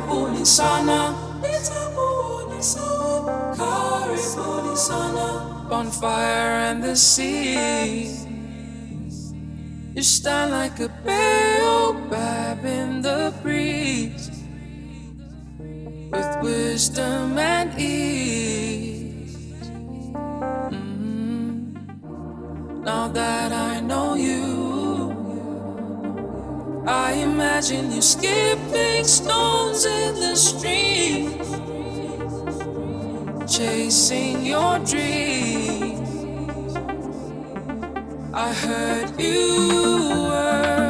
karibuni sana. Nitakuona sawa karibuni sana. On fire and the sea. You stand like a baobab in the breeze. With wisdom and ease. Mm-hmm. now that i know you I imagine you skipping stones in the street, chasing your dreams. I heard you were.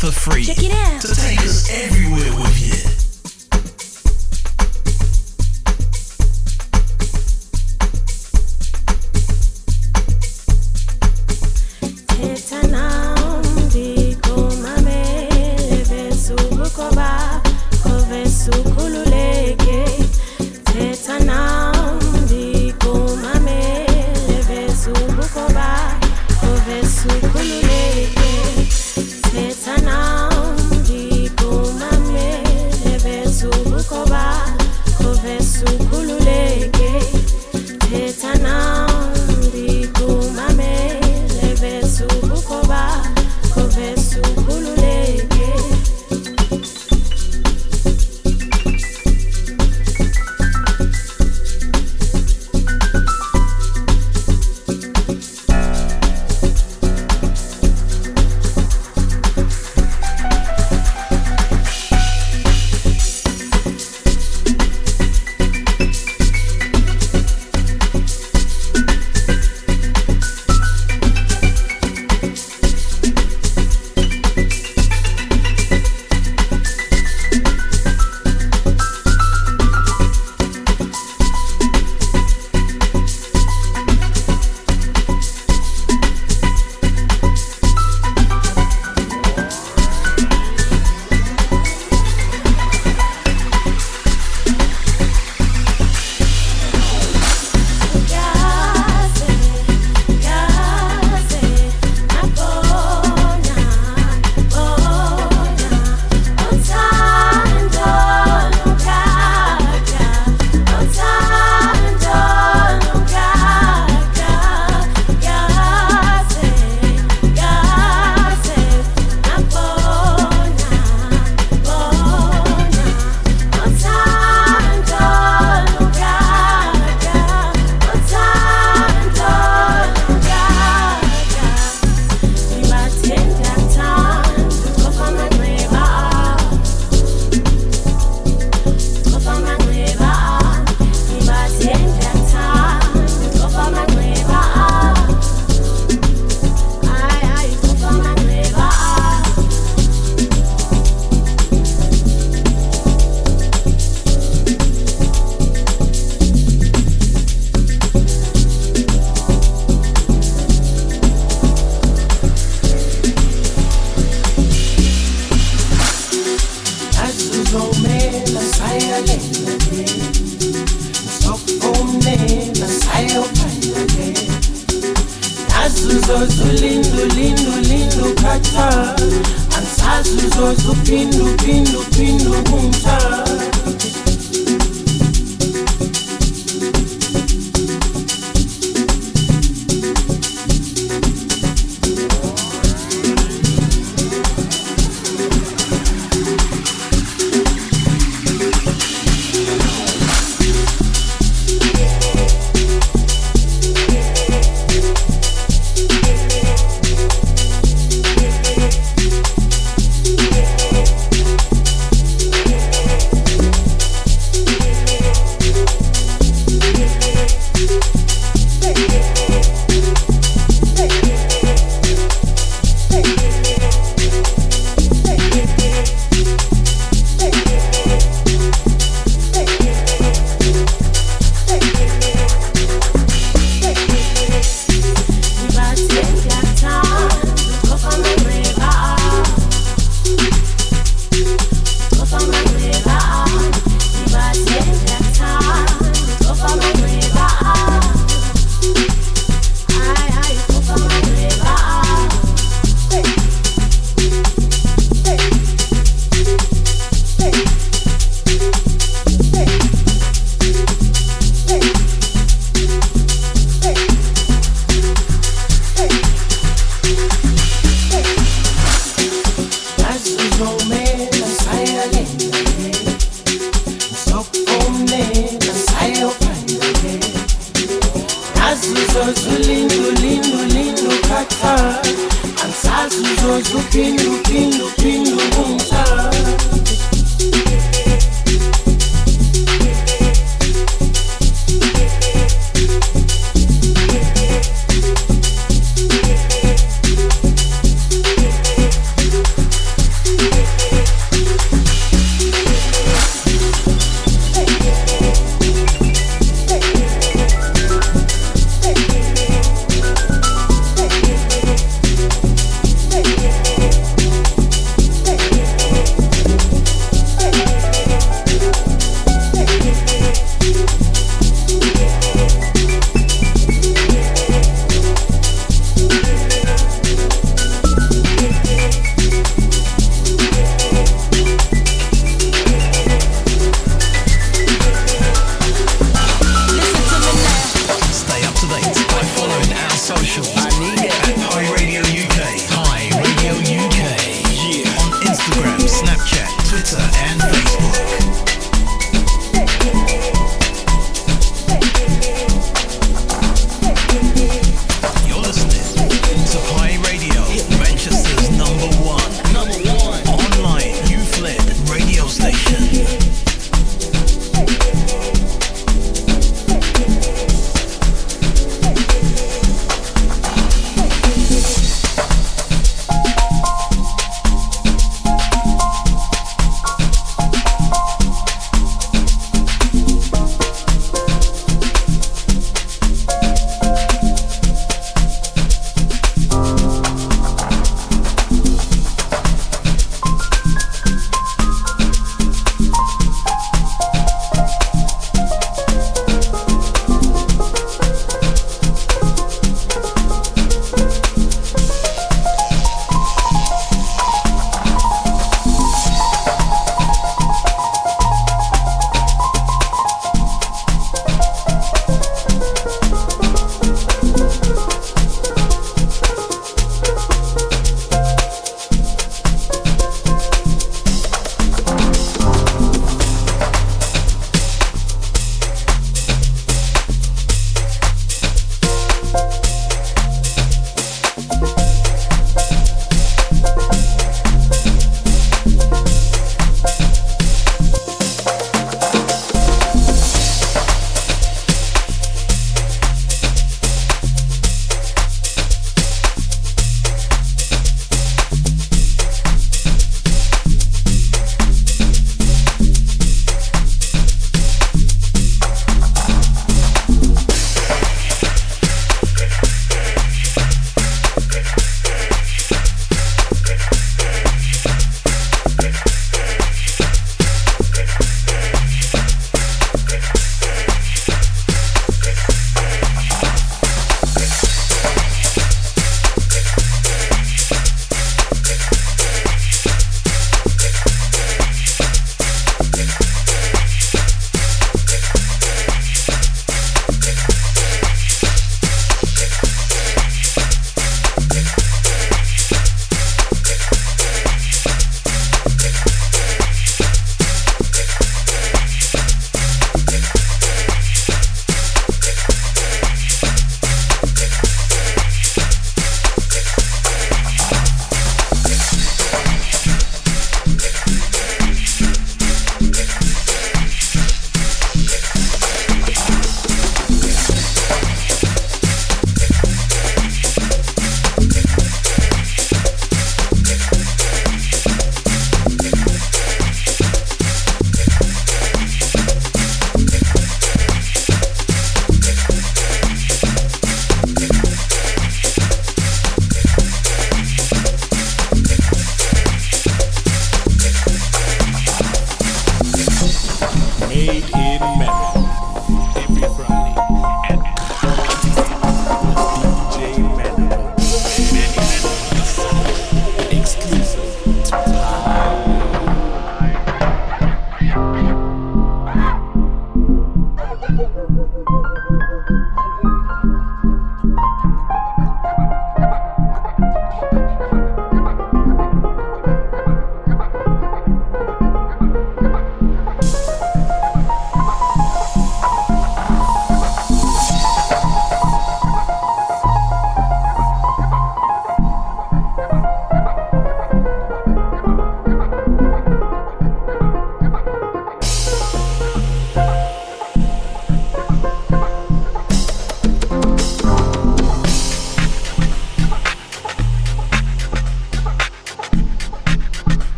for free.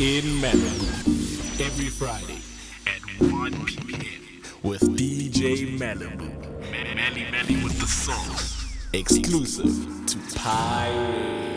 In Malibu. Every Friday at 1 p.m. with DJ Malibu. Melly Melly with the sauce. Exclusive to Pirate.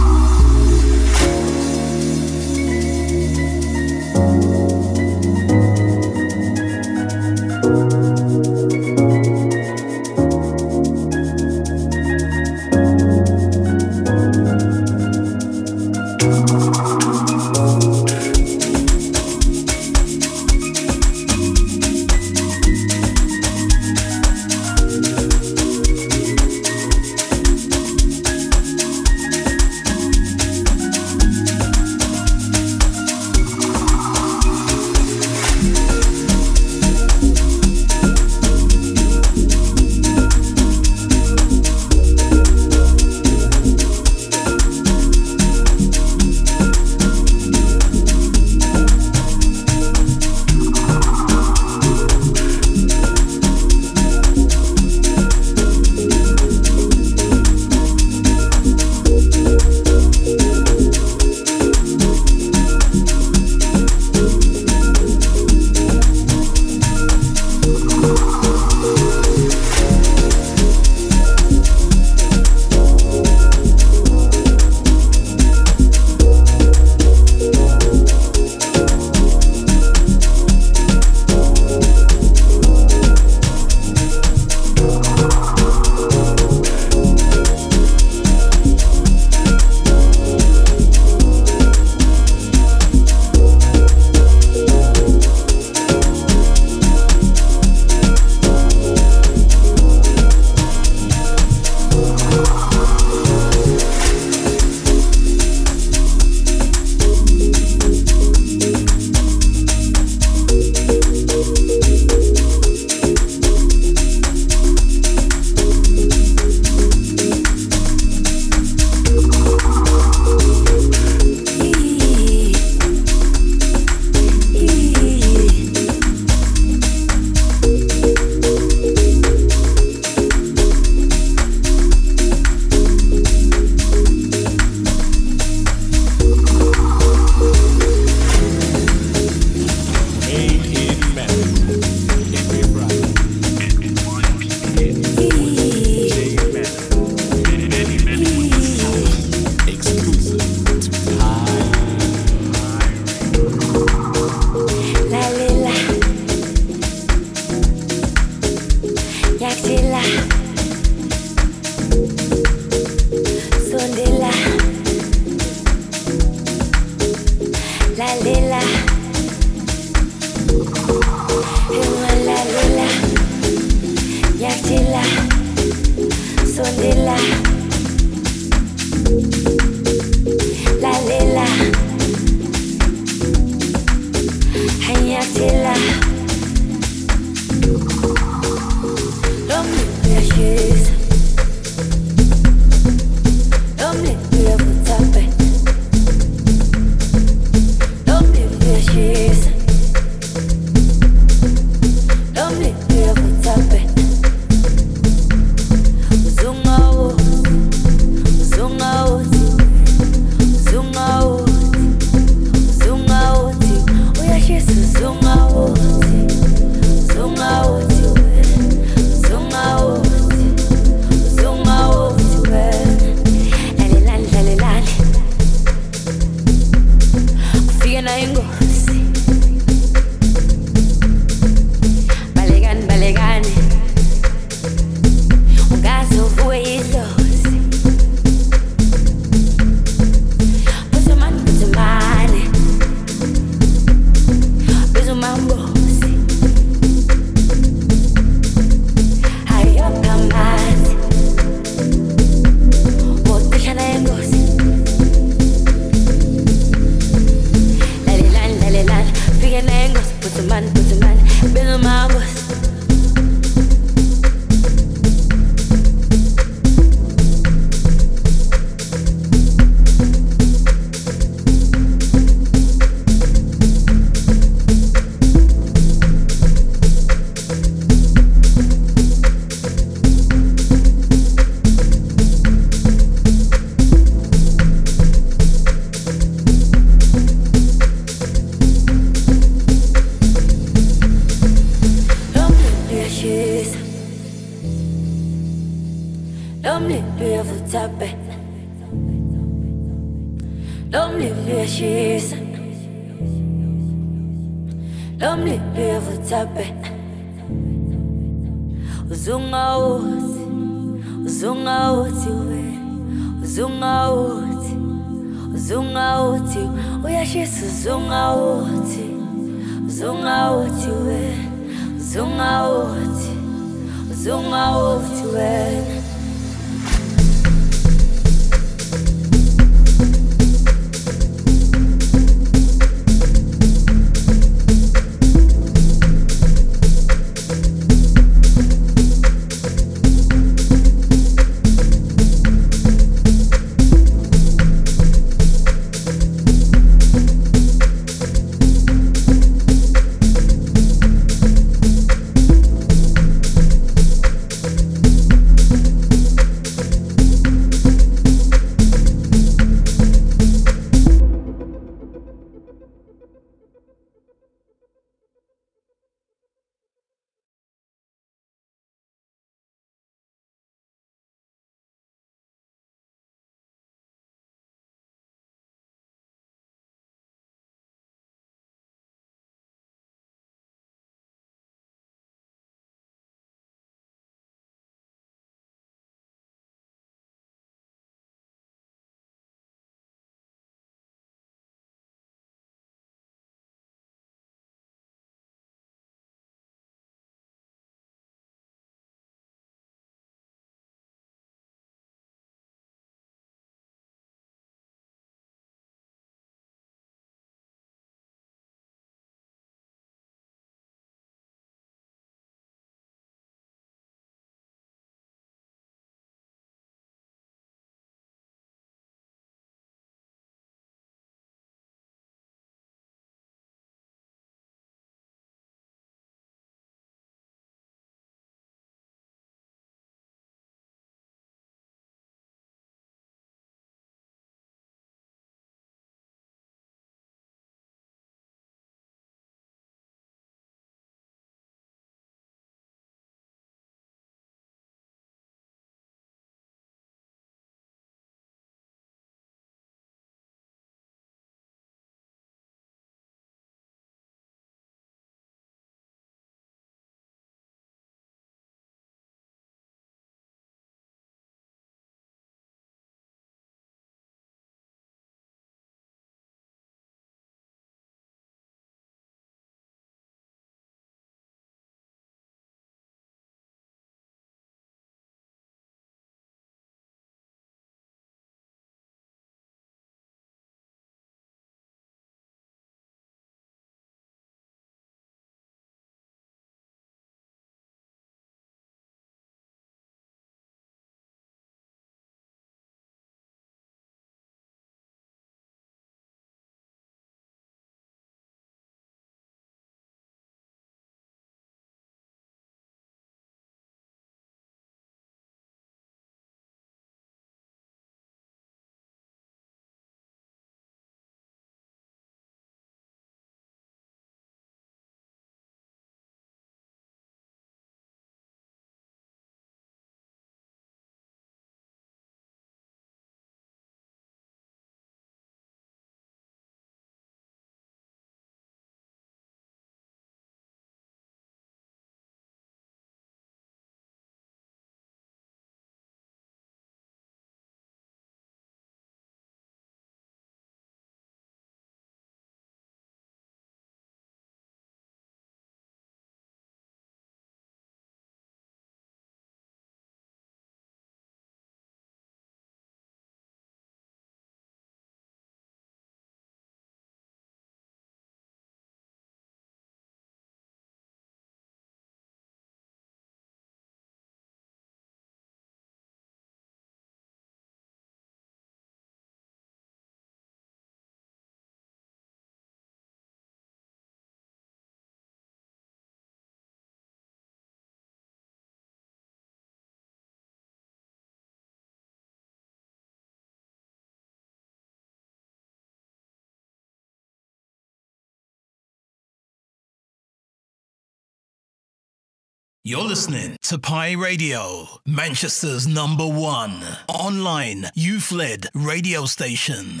You're listening to Pi Radio, Manchester's number one online youth led radio station.